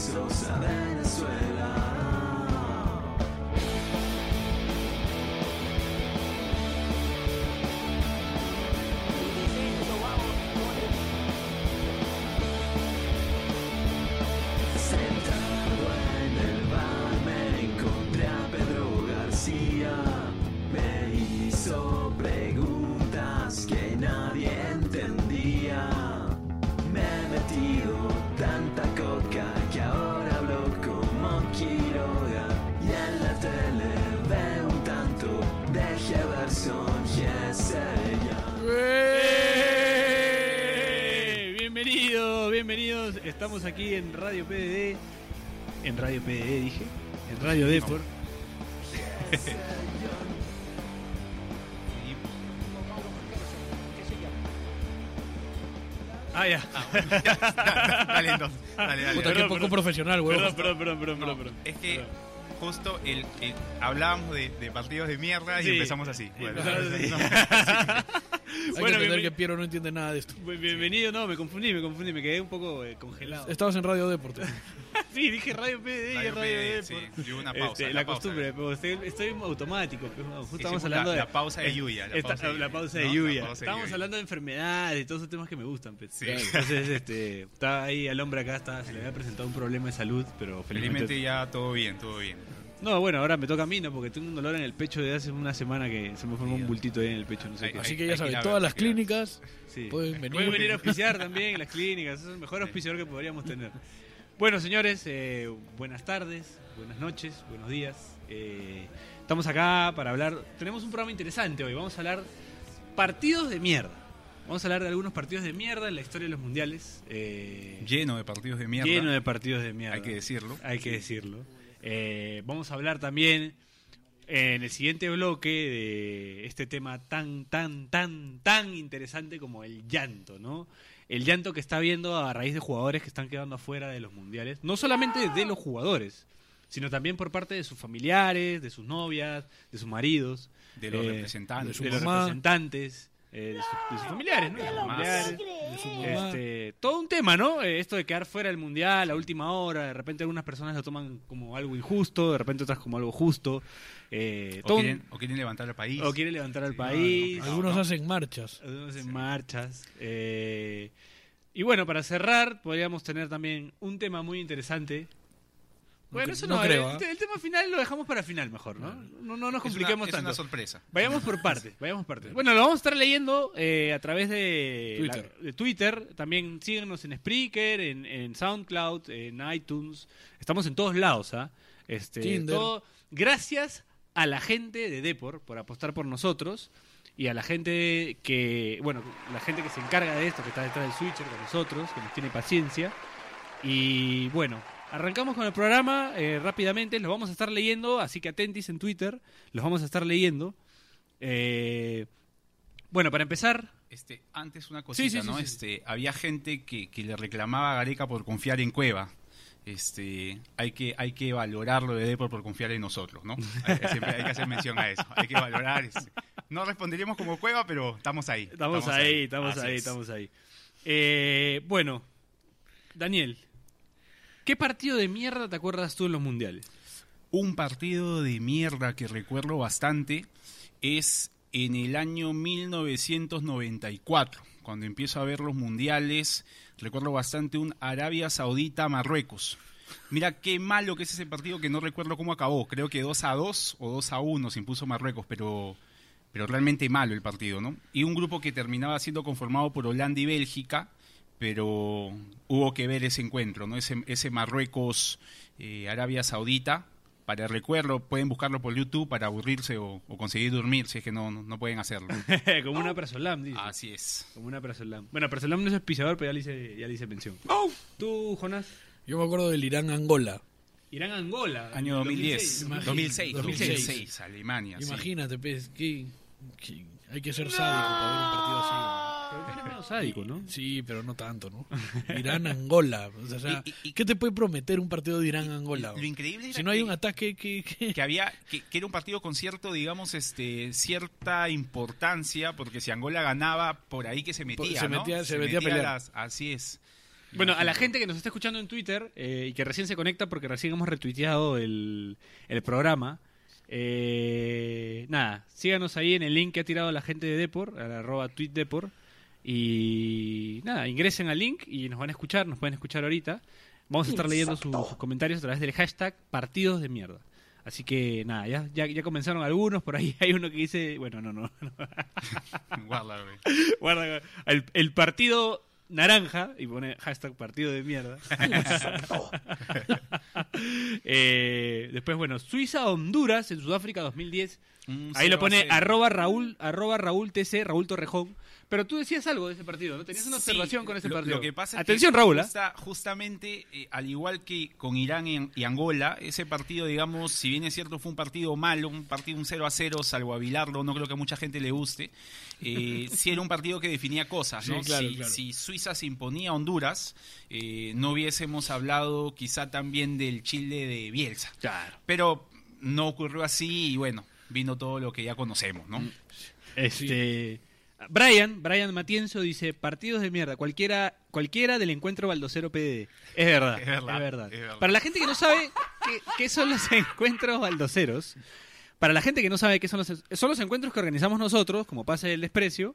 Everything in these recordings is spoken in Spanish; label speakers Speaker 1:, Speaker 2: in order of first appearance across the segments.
Speaker 1: besos Venezuela.
Speaker 2: Estamos aquí en Radio PDD. En Radio PDD dije. En Radio Deport. ah, ya.
Speaker 3: dale, entonces. Dale, dale.
Speaker 4: Puta, qué poco profesional, weón.
Speaker 2: Perdón, perdón, perdón, perdón, perdón.
Speaker 3: Es que justo el, el- hablábamos de, de partidos de mierda y
Speaker 2: Sí.
Speaker 3: empezamos así. Bueno,
Speaker 4: Hay
Speaker 2: Bueno,
Speaker 4: que entender que Piero no entiende nada de esto.
Speaker 2: Bienvenido, no, me confundí, me confundí, me quedé un poco eh, congelado.
Speaker 4: Estabas en Radio Deporte.
Speaker 2: Sí, dije Radio PDD y
Speaker 3: Radio
Speaker 2: Radio
Speaker 3: PDD,
Speaker 2: Deport.
Speaker 3: sí, y una pausa,
Speaker 2: Este,
Speaker 3: la
Speaker 2: la,
Speaker 3: pausa.
Speaker 2: costumbre, pero estoy, estoy automático. pues, Justo estamos
Speaker 3: la-
Speaker 2: hablando de
Speaker 3: la pausa de Yuya, la
Speaker 2: Esta-
Speaker 3: pausa de
Speaker 2: la
Speaker 3: Yuya,
Speaker 2: pausa
Speaker 3: ¿no?
Speaker 2: de
Speaker 3: La
Speaker 2: Yuya.
Speaker 3: pausa de
Speaker 2: Estábamos
Speaker 3: Yuya.
Speaker 2: hablando de enfermedades y todos esos temas que me gustan. pues.
Speaker 3: Sí.
Speaker 2: Entonces, este, estaba ahí al hombre acá, estaba, se le había presentado un problema de salud, pero
Speaker 3: Felizmente
Speaker 2: felizmente...
Speaker 3: ya todo bien, todo bien.
Speaker 2: No, bueno, ahora me toca a mí, ¿no? Porque tengo un dolor en el pecho de hace una semana que se me formó un bultito ahí en el pecho, no sé
Speaker 3: Ay,
Speaker 2: qué.
Speaker 4: Así
Speaker 3: Hay-
Speaker 4: que
Speaker 3: hay
Speaker 4: ya saben, todas
Speaker 3: ver,
Speaker 4: las
Speaker 3: hay
Speaker 4: clínicas
Speaker 2: Sí.
Speaker 4: pueden venir.
Speaker 2: Pueden venir a auspiciar también las clínicas, es el mejor auspiciador que podríamos tener. Bueno, señores, eh, buenas tardes, buenas noches, buenos días. Eh, estamos acá para hablar. Tenemos un programa interesante hoy. Vamos a hablar partidos de mierda. Vamos a hablar de algunos partidos de mierda en la historia de los mundiales. eh,
Speaker 3: Lleno de partidos de mierda.
Speaker 2: lleno de partidos de mierda.
Speaker 3: Hay que decirlo.
Speaker 2: Hay que decirlo. Eh, vamos a hablar también en el siguiente bloque de este tema tan, tan, tan, tan interesante como el llanto, ¿no? El llanto que está habiendo a raíz de jugadores que están quedando afuera de los mundiales. No solamente de los jugadores, sino también por parte de sus familiares, de sus novias, de sus maridos.
Speaker 3: De los
Speaker 2: eh,
Speaker 3: representantes.
Speaker 4: de su
Speaker 2: de los representantes, eh, de, sus, de sus familiares, ¿no? De sus familiares.
Speaker 4: de su mamá.
Speaker 2: Este, todo un tema, ¿no? Eh, Esto de quedar fuera del mundial a última hora, de repente algunas personas lo toman como algo injusto, de repente otras como algo justo. Eh,
Speaker 3: O
Speaker 2: un-
Speaker 3: quieren, o quieren levantar al país.
Speaker 2: o quieren levantar al
Speaker 3: Sí,
Speaker 2: país,
Speaker 3: no, no,
Speaker 4: Algunos
Speaker 3: no.
Speaker 4: hacen marchas.
Speaker 2: algunos en marchas. eh, y bueno, para cerrar, podríamos tener también un tema muy interesante. Bueno, eso
Speaker 4: no
Speaker 2: no,
Speaker 4: creo,
Speaker 2: el,
Speaker 4: ¿ah?
Speaker 2: el tema final lo dejamos para final mejor, ¿no? No, no nos
Speaker 3: Es una-
Speaker 2: compliquemos
Speaker 3: es
Speaker 2: tanto.
Speaker 3: una sorpresa.
Speaker 2: Vayamos por partes, vayamos por partes. Bueno, lo vamos a estar leyendo eh, a través de
Speaker 4: Twitter.
Speaker 2: la- de Twitter. También síguenos en Spreaker, en, en SoundCloud, en iTunes. Estamos en todos lados, ¿ah? Este, todo- gracias a la gente de Depor por apostar por nosotros y a la gente que, bueno, la gente que se encarga de esto, que está detrás del switcher con nosotros, que nos tiene paciencia. Y bueno, arrancamos con el programa eh, rápidamente, los vamos a estar leyendo, así que atentis en Twitter, los vamos a estar leyendo. Eh, bueno, para empezar,
Speaker 3: Este, antes una cosita,
Speaker 2: Sí, sí, sí,
Speaker 3: ¿no?
Speaker 2: sí.
Speaker 3: Este, había gente que, que le reclamaba a Gareca por confiar en Cueva. Este, hay que, hay que valorarlo de Depor por confiar en nosotros, ¿no? Hay, siempre hay que hacer mención a eso. Hay que valorar. este. No responderíamos como Cueva, pero estamos ahí.
Speaker 2: estamos, ahí, estamos
Speaker 3: Así
Speaker 2: ahí,
Speaker 3: es.
Speaker 2: estamos ahí. Eh, bueno, Daniel, ¿qué partido de mierda te acuerdas tú en los mundiales?
Speaker 3: Un partido de mierda que recuerdo bastante es en el año 1994, cuando empiezo a ver los mundiales. Recuerdo bastante un Arabia Saudita-Marruecos. Mira qué malo que es ese partido que no recuerdo cómo acabó. Creo que 2 a 2 o 2 a 1 se impuso Marruecos, pero, pero realmente malo el partido, ¿no? Y un grupo que terminaba siendo conformado por Holanda y Bélgica, pero hubo que ver ese encuentro, ¿no? Ese, ese Marruecos-Arabia Saudita para el recuerdo, pueden buscarlo por YouTube para aburrirse o, o conseguir dormir si es que no, no, no pueden hacerlo.
Speaker 2: Como una Prasolam, dice.
Speaker 3: Así es.
Speaker 2: Como una Prasolam. Bueno, Prasolam no es auspiciador, pero ya le hice, ya le hice mención. Tú, Jonás.
Speaker 4: Yo me acuerdo del Irán-Angola.
Speaker 2: Irán-Angola.
Speaker 3: Año 2010.
Speaker 2: 2006.
Speaker 3: 2006,
Speaker 4: 2006.
Speaker 3: 2006, Alemania. sí.
Speaker 4: Imagínate, pues, que, que hay que ser sádico para ver un partido así.
Speaker 2: Pero medio sádico, ¿no?
Speaker 4: Sí, pero no tanto, ¿no? Irán-Angola. O sea,
Speaker 3: Y-
Speaker 4: ¿qué te puede prometer un partido de Irán-Angola?
Speaker 3: Lo increíble era
Speaker 4: Si no hay
Speaker 3: que-
Speaker 4: un ataque, que,
Speaker 3: que había que, que era un partido con cierto digamos este cierta importancia porque si Angola ganaba por ahí que se metía
Speaker 4: se
Speaker 3: ¿no?
Speaker 4: metía- se metía a pelear.
Speaker 3: las- así es
Speaker 2: Bueno, a la gente que nos está escuchando en Twitter eh, y que recién se conecta porque recién hemos retuiteado el, el programa, eh, nada, síganos ahí en el link que ha tirado la gente de Depor, al arroba tweetdepor, y nada, ingresen al link y nos van a escuchar, nos pueden escuchar ahorita. Vamos a estar leyendo sus, sus comentarios a través del hashtag partidos de mierda. Así que nada, ya, ya, ya comenzaron algunos, por ahí hay uno que dice, bueno, no, no, no.
Speaker 3: Guarda, güey.
Speaker 2: Guarda, el, el partido naranja, y pone hashtag partido de mierda. Eh, después, bueno, Suiza-Honduras en Sudáfrica 2010.
Speaker 3: Un
Speaker 2: Ahí lo
Speaker 3: 0 a
Speaker 2: pone
Speaker 3: 0.
Speaker 2: arroba Raúl, arroba Raúl TC, Raúl Torrejón. Pero tú decías algo de ese partido, ¿no? Tenías una
Speaker 3: Sí,
Speaker 2: observación con ese
Speaker 3: lo-
Speaker 2: partido.
Speaker 3: Lo que pasa es
Speaker 2: Atención,
Speaker 3: que
Speaker 2: Raúl.
Speaker 3: justa- justamente, eh, al igual que con Irán y, y Angola, ese partido, digamos, si bien es cierto, fue un partido malo, un partido un 0 a 0, salvo a Bilardo, no creo que a mucha gente le guste. Eh, sí era un partido que definía cosas, ¿no?
Speaker 4: Sí, claro,
Speaker 3: si,
Speaker 4: claro.
Speaker 3: si Suiza se imponía a Honduras, eh, no hubiésemos hablado quizá también del Chile de Bielsa.
Speaker 2: Claro.
Speaker 3: Pero no ocurrió así y bueno, vino todo lo que ya conocemos, ¿no?
Speaker 2: Mm. Este. Brian, Brian Matienzo dice, partidos de mierda, cualquiera, cualquiera del encuentro Baldocero PDD. Es verdad,
Speaker 3: Es verdad,
Speaker 2: es verdad.
Speaker 3: es verdad.
Speaker 2: Para la gente que no sabe qué, qué son los encuentros baldoceros, para la gente que no sabe qué son los, son los encuentros que organizamos nosotros, como pase del desprecio,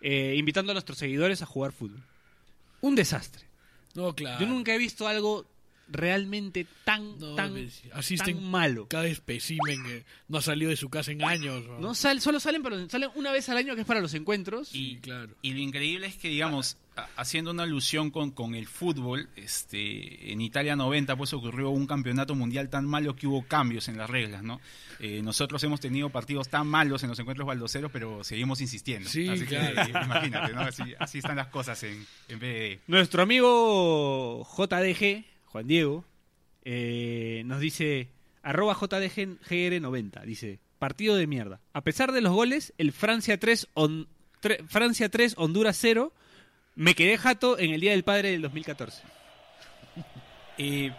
Speaker 2: eh, invitando a nuestros seguidores a jugar fútbol. Un desastre.
Speaker 4: No, claro.
Speaker 2: Yo nunca he visto algo realmente tan,
Speaker 4: No,
Speaker 2: tan,
Speaker 4: asisten
Speaker 2: tan malo.
Speaker 4: cada espécimen que no ha salido de su casa en años. ¿no?
Speaker 2: No sal, solo salen, pero salen una vez al año que es para los encuentros.
Speaker 4: Sí, claro.
Speaker 3: Y lo increíble es que, digamos, haciendo una alusión con, con el fútbol, este, en Italia 90 pues ocurrió un campeonato mundial tan malo que hubo cambios en las reglas, ¿no? Eh, nosotros hemos tenido partidos tan malos en los encuentros baldoceros, pero seguimos insistiendo.
Speaker 4: Sí,
Speaker 3: Así que,
Speaker 4: claro.
Speaker 3: imagínate, ¿no? Así, así están las cosas en, en.
Speaker 2: Nuestro amigo JDG, Juan Diego, eh, nos dice, arroba JDGR90, dice, partido de mierda. A pesar de los goles, el Francia 3, on- tre- Francia 3 Honduras 0, me quedé jato en el Día del Padre del 2014.
Speaker 3: Eh,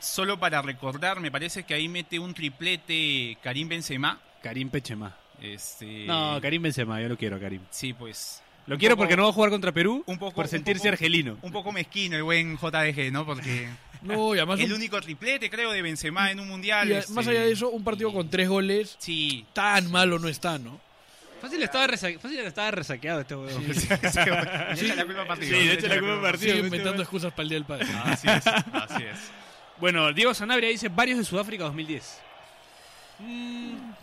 Speaker 3: solo para recordar, me parece que ahí mete un triplete Karim Benzema.
Speaker 2: Karim Pechema.
Speaker 3: Este,
Speaker 2: No, Karim Benzema, yo lo quiero, Karim.
Speaker 3: Sí, pues...
Speaker 2: Lo quiero
Speaker 3: poco-
Speaker 2: porque no va a jugar contra Perú
Speaker 3: un poco-
Speaker 2: por
Speaker 3: un
Speaker 2: sentirse
Speaker 3: poco-
Speaker 2: argelino.
Speaker 3: Un poco mezquino el buen JDG, ¿no? Porque...
Speaker 4: No, y además,
Speaker 3: el
Speaker 4: un-
Speaker 3: único triplete, creo, de Benzema en un mundial.
Speaker 4: y
Speaker 3: este,
Speaker 4: más allá de eso, un partido con tres goles
Speaker 3: Sí.
Speaker 4: tan malo no está, ¿no?
Speaker 2: Fácil estaba, fácil estaba resaqueado este huevón.
Speaker 3: Le echa la culpa al partido.
Speaker 2: Sí, le echa la culpa al partido.
Speaker 4: Sigue inventando excusas para el Día del Padre.
Speaker 3: Así es, así es.
Speaker 2: Bueno, Diego Sanabria dice varios de Sudáfrica 2010.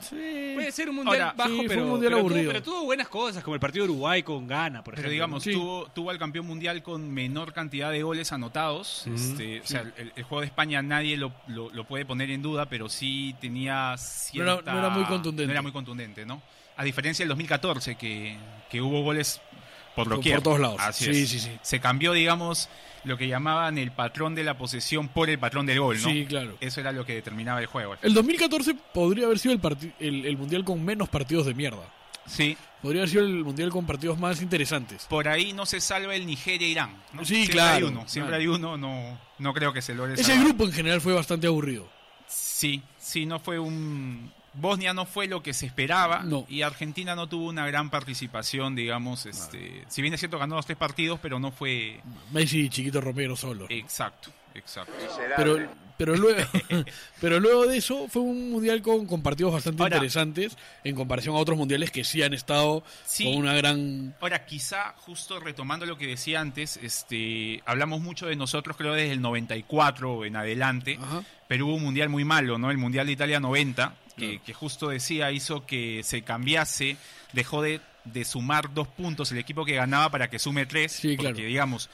Speaker 4: Sí.
Speaker 2: Puede ser un mundial
Speaker 3: Ahora,
Speaker 2: bajo,
Speaker 4: sí,
Speaker 2: pero,
Speaker 4: un mundial
Speaker 2: pero tuvo-
Speaker 4: aburrido.
Speaker 2: pero tuvo buenas cosas, como el partido de Uruguay con Ghana, por
Speaker 3: Pero
Speaker 2: ejemplo.
Speaker 3: digamos,
Speaker 4: Sí.
Speaker 3: tuvo, tuvo al campeón mundial con menor cantidad de goles anotados.
Speaker 2: Ujú.
Speaker 3: este, O sea, el, el juego de España nadie lo, lo- lo puede poner en duda, pero sí tenía cierta...
Speaker 4: No era- no era muy contundente.
Speaker 3: No era muy contundente, ¿no? A diferencia del 2014, que, que hubo goles por
Speaker 4: todos lados.
Speaker 3: Así
Speaker 4: Sí,
Speaker 3: es.
Speaker 4: sí, sí.
Speaker 3: Se cambió, digamos, lo que llamaban el patrón de la posesión por el patrón del gol, ¿no?
Speaker 4: Sí, claro.
Speaker 3: Eso era lo que determinaba el juego.
Speaker 4: El 2014 podría haber sido el, el, el mundial con menos partidos de mierda.
Speaker 3: Sí,
Speaker 4: Podría haber sido el mundial con partidos más interesantes.
Speaker 3: por ahí no se salva el Nigeria-Irán. ¿no?
Speaker 4: Sí,
Speaker 3: siempre
Speaker 4: claro,
Speaker 3: Hay uno, siempre
Speaker 4: claro.
Speaker 3: hay uno, no, no creo que se logre
Speaker 4: Ese
Speaker 3: salvar.
Speaker 4: grupo en general fue bastante aburrido.
Speaker 3: Sí, sí, no fue un... Bosnia no fue lo que se esperaba
Speaker 4: No.
Speaker 3: y Argentina no tuvo una gran participación, digamos, este, si bien es cierto ganó los tres partidos, pero no fue
Speaker 4: Messi y Chiquito Romero solo.
Speaker 3: exacto, exacto.
Speaker 4: Pero, pero, luego, pero luego de eso fue un mundial con, con partidos bastante
Speaker 3: Ahora-
Speaker 4: interesantes en comparación a otros mundiales que sí han estado
Speaker 3: Sí.
Speaker 4: con una gran...
Speaker 3: Ahora, quizá, justo retomando lo que decía antes, este, hablamos mucho de nosotros, creo, desde el 94 en adelante,
Speaker 4: Ajá.
Speaker 3: pero hubo un mundial muy malo, ¿no? El Mundial de Italia 90, que, que justo decía, hizo que se cambiase, dejó de, de sumar dos puntos el equipo que ganaba para que sume tres,
Speaker 4: Sí,
Speaker 3: porque,
Speaker 4: claro.
Speaker 3: digamos,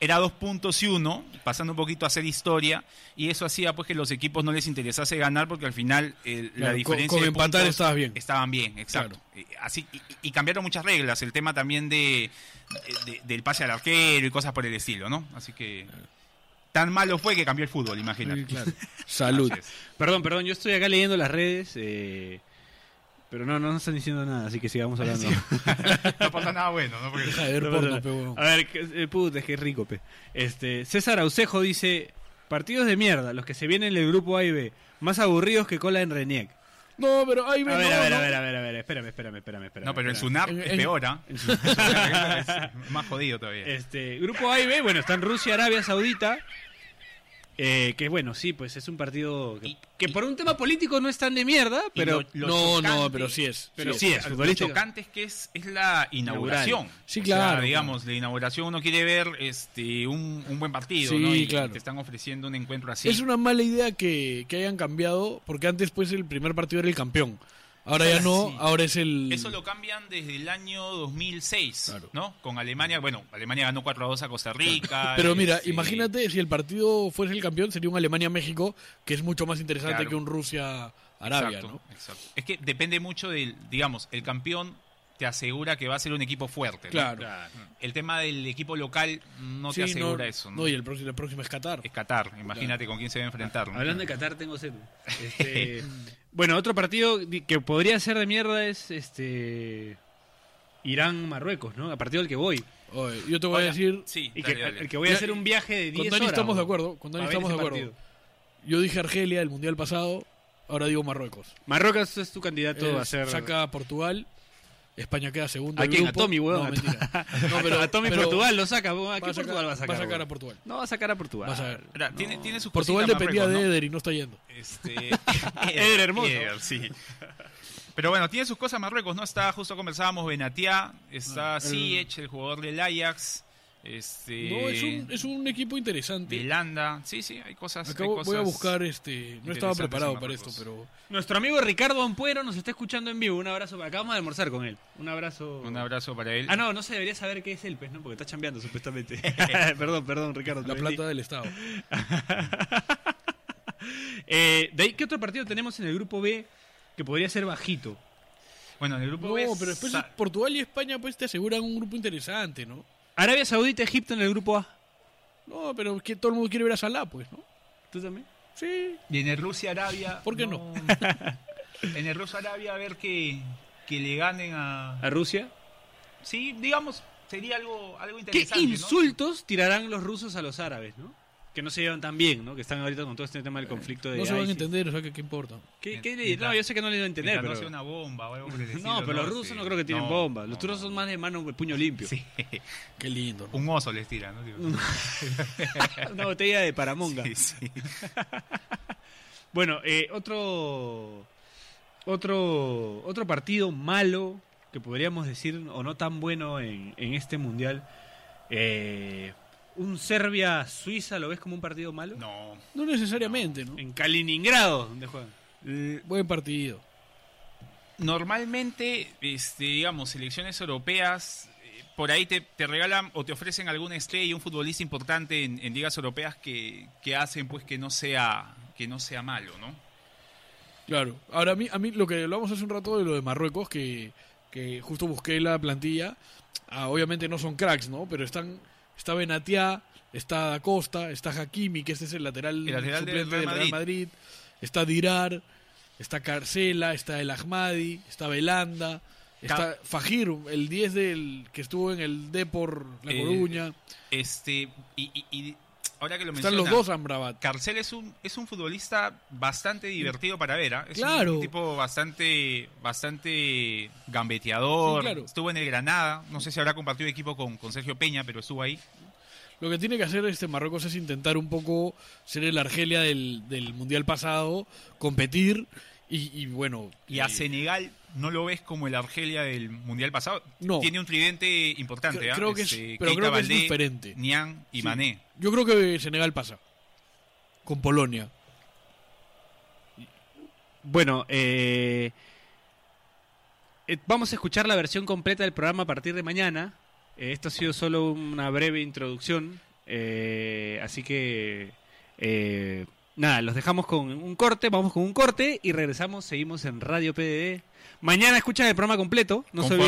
Speaker 3: era dos puntos y uno, pasando un poquito a hacer historia, y eso hacía pues que los equipos no les interesase ganar porque al final eh, la diferencia
Speaker 4: con- con
Speaker 3: de
Speaker 4: empatar estabas bien.
Speaker 3: Estaban bien, exacto. Eh, Así y, y cambiaron muchas reglas, el tema también de, de- del pase al arquero y cosas por el estilo, ¿no? Así que tan malo fue que cambió el fútbol, imagínate.
Speaker 4: Sí, claro. Salud.
Speaker 2: Perdón, perdón, yo estoy acá leyendo las redes, eh, pero no, no nos están diciendo nada, así que sigamos hablando.
Speaker 3: no pasa nada bueno, ¿no? Porque-
Speaker 4: Deja de ver
Speaker 2: No,
Speaker 4: porno,
Speaker 2: no, no.
Speaker 4: pe, huevón.
Speaker 2: A ver, que- eh, puta, es que es rico, pe. Este, César Aucejo dice, partidos de mierda, los que se vienen del grupo A y B, más aburridos que cola en Reniec.
Speaker 4: No, pero ahí
Speaker 2: A
Speaker 4: ve,
Speaker 2: ver,
Speaker 4: no,
Speaker 2: a ver,
Speaker 4: no.
Speaker 2: a ver, a ver, a ver, espérame, espérame, espérame, espérame.
Speaker 3: No, pero en
Speaker 2: espérame.
Speaker 3: Sunar
Speaker 4: En-
Speaker 3: es peor, ¿ah? Es más jodido todavía.
Speaker 2: Este, grupo A y B, bueno, están Rusia, Arabia Saudita. Eh, que bueno, sí, pues es un partido que,
Speaker 3: Y-
Speaker 2: que por un tema político no es tan de mierda, pero
Speaker 3: lo- lo
Speaker 4: No, no, pero sí es.
Speaker 2: Pero
Speaker 4: sí
Speaker 2: sí
Speaker 4: es.
Speaker 3: Lo chocante es que es, es la inauguración.
Speaker 4: Sí,
Speaker 3: O
Speaker 4: claro,
Speaker 3: sea, digamos, la inauguración uno quiere ver este un, un buen partido,
Speaker 4: Sí,
Speaker 3: ¿no? Y
Speaker 4: claro.
Speaker 3: te están ofreciendo un encuentro así.
Speaker 4: Es una mala idea que, que hayan cambiado, porque antes pues el primer partido era el campeón. Ahora ya no,
Speaker 3: Sí.
Speaker 4: ahora es el...
Speaker 3: Eso lo cambian desde el año 2006,
Speaker 4: Claro.
Speaker 3: ¿no? Con Alemania, bueno, Alemania ganó 4 a 2 a Costa Rica.
Speaker 4: Pero mira,
Speaker 3: este,
Speaker 4: imagínate si el partido fuese el campeón, sería un Alemania-México, que es mucho más interesante
Speaker 3: Claro.
Speaker 4: que un Rusia-Arabia, ¿no?
Speaker 3: exacto. Es que depende mucho del, digamos, el campeón te asegura que va a ser un equipo fuerte. ¿no?
Speaker 4: Claro.
Speaker 3: El tema del equipo local no
Speaker 4: Sí,
Speaker 3: te asegura eso, ¿no?
Speaker 4: y el próximo, la próxima es Qatar.
Speaker 3: Es Qatar, imagínate con quién se va a enfrentar. ¿no?
Speaker 2: Hablando de Qatar, tengo sed. Este, bueno, otro partido que podría ser de mierda es este Irán-Marruecos, ¿no? A partido del que voy.
Speaker 4: Oye, yo te voy a decir,
Speaker 3: Sí,
Speaker 2: Y
Speaker 3: dale,
Speaker 2: que,
Speaker 3: dale.
Speaker 2: el que voy a hacer un viaje de 10
Speaker 4: con
Speaker 2: horas.
Speaker 4: Estamos de
Speaker 2: ¿no?
Speaker 4: acuerdo, con Dani estamos de acuerdo.
Speaker 2: partido.
Speaker 4: Yo dije Argelia el mundial pasado, ahora digo Marruecos.
Speaker 2: Marruecos es tu candidato
Speaker 4: Eh,
Speaker 2: a ser...
Speaker 4: Saca a Portugal, España queda segundo.
Speaker 2: ¿A quién? ¿A
Speaker 4: grupo.
Speaker 2: Tommy, huevón?
Speaker 4: No, mentira. No, pero,
Speaker 2: a Tommy
Speaker 4: pero
Speaker 2: Portugal lo saca. ¿A qué
Speaker 4: va a
Speaker 2: Portugal
Speaker 4: sacar,
Speaker 2: va a sacar?
Speaker 4: va a sacar a Portugal.
Speaker 2: No va a sacar a Portugal.
Speaker 4: Vas a.
Speaker 3: Ahora, tiene, tiene sus
Speaker 4: Portugal dependía
Speaker 3: Marruecos,
Speaker 4: de
Speaker 3: ¿no?
Speaker 4: Eder y no está yendo.
Speaker 3: Este,
Speaker 2: Eder hermoso.
Speaker 3: sí. Pero bueno, tiene sus cosas Marruecos, ¿no? Está, justo conversábamos, Benatia, está
Speaker 4: Ah, el-
Speaker 3: Ziyech, el jugador del Ajax, este...
Speaker 4: No, es un, es un equipo
Speaker 3: de
Speaker 4: interesante.
Speaker 3: Irlanda. Sí, sí, hay cosas...
Speaker 4: Acá
Speaker 3: hay
Speaker 4: voy a buscar, este, no estaba preparado para esto, pero
Speaker 2: Nuestro amigo Ricardo Ampuero nos está escuchando en vivo. Un abrazo. Acabamos de almorzar con él. Un abrazo.
Speaker 3: Un abrazo para él.
Speaker 2: Ah, no, no se debería saber qué es el pez, ¿no? Porque está chambeando, supuestamente. perdón, perdón, Ricardo.
Speaker 4: la plata del Estado.
Speaker 2: Eh, de ahí, ¿qué otro partido tenemos en el grupo B que podría ser bajito?
Speaker 3: Bueno, en el grupo
Speaker 4: No,
Speaker 3: B...
Speaker 4: pero después Portugal y España pues te aseguran un grupo interesante, ¿no?
Speaker 2: Arabia Saudita, Egipto en el grupo A.
Speaker 4: No, pero es que todo el mundo quiere ver a Salah, pues, ¿no?
Speaker 2: ¿Tú también?
Speaker 4: Sí.
Speaker 3: Y en el Rusia-Arabia...
Speaker 4: ¿Por qué no?
Speaker 3: en el Rusia-Arabia a ver que, que le ganen a...
Speaker 2: ¿A Rusia?
Speaker 3: Sí, digamos, sería algo, algo
Speaker 2: ¿Qué
Speaker 3: interesante, ¿no?
Speaker 2: insultos tirarán los rusos a los árabes, no? Que no se llevan tan bien, ¿no? Que están ahorita con todo este tema del conflicto de
Speaker 4: No se van a entender, o sea, que qué importa.
Speaker 2: ¿Qué, qué le-
Speaker 3: Mientras-
Speaker 2: No, yo sé que no les va a entender, pero...
Speaker 3: no sea una bomba o algo por el estilo,
Speaker 2: No, pero los rusos no creo que tienen
Speaker 3: no,
Speaker 2: bombas. Los
Speaker 3: no.
Speaker 2: son más de mano de puño limpio.
Speaker 3: Sí,
Speaker 4: Qué lindo. ¿no?
Speaker 3: un oso les tira, ¿no?
Speaker 2: Una botella de paramonga.
Speaker 3: Sí, sí.
Speaker 2: Bueno, eh, otro, otro, otro partido malo que podríamos decir, o no tan bueno en, en este mundial. Eh, un Serbia-Suiza, ¿lo ves como un partido malo?
Speaker 3: No,
Speaker 4: No necesariamente, ¿no?
Speaker 2: En Kaliningrado, donde juegan.
Speaker 4: Eh, buen partido.
Speaker 3: normalmente, este, digamos, selecciones europeas eh, por ahí te, te regalan o te ofrecen alguna estrella y un futbolista importante en, en ligas europeas que, que hacen pues que no sea que no sea malo, ¿no?
Speaker 4: Claro. Ahora, a mí, a mí lo que hablamos hace un rato de lo de Marruecos, que, que justo busqué la plantilla, ah, obviamente no son cracks, ¿no? Pero están está Benatia, está Da Costa, está Hakimi, que este es el lateral,
Speaker 3: El lateral del
Speaker 4: suplente
Speaker 3: Real
Speaker 4: del Real Madrid, está Dirar, está Carcela, está El Ahmadi, está Belanda, está Fajir, el 10 del que estuvo en el Depor La
Speaker 3: Eh,
Speaker 4: Coruña.
Speaker 3: Este, y, y- y ahora que lo
Speaker 4: Están los
Speaker 3: mencionas,
Speaker 4: dos Amrabat.
Speaker 3: Carcel es un, es un futbolista bastante divertido para ver, ¿ah? Es
Speaker 4: Claro.
Speaker 3: un tipo bastante, bastante gambeteador.
Speaker 4: Sí, claro.
Speaker 3: Estuvo en el Granada. No sé si habrá compartido equipo con, con Sergio Peña, pero estuvo ahí.
Speaker 4: Lo que tiene que hacer este Marruecos es intentar un poco ser el Argelia del, del Mundial pasado, competir y, y bueno...
Speaker 3: Y a
Speaker 4: eh,
Speaker 3: Senegal no lo ves como el Argelia del Mundial pasado.
Speaker 4: No.
Speaker 3: Tiene un tridente importante,
Speaker 4: Cre-
Speaker 3: ¿ah?
Speaker 4: creo que es- pero creo que es
Speaker 3: Baldé,
Speaker 4: diferente.
Speaker 3: Niang y
Speaker 4: Sí.
Speaker 3: Mané.
Speaker 4: Yo creo que Senegal pasa. Con Polonia.
Speaker 2: Bueno, eh, eh, vamos a escuchar la versión completa del programa a partir de mañana. Eh, esto ha sido solo una breve introducción. Eh, así que, eh, nada, los dejamos con un corte, vamos con un corte y regresamos, seguimos en Radio PDD. Mañana escuchan el programa completo, no se olviden.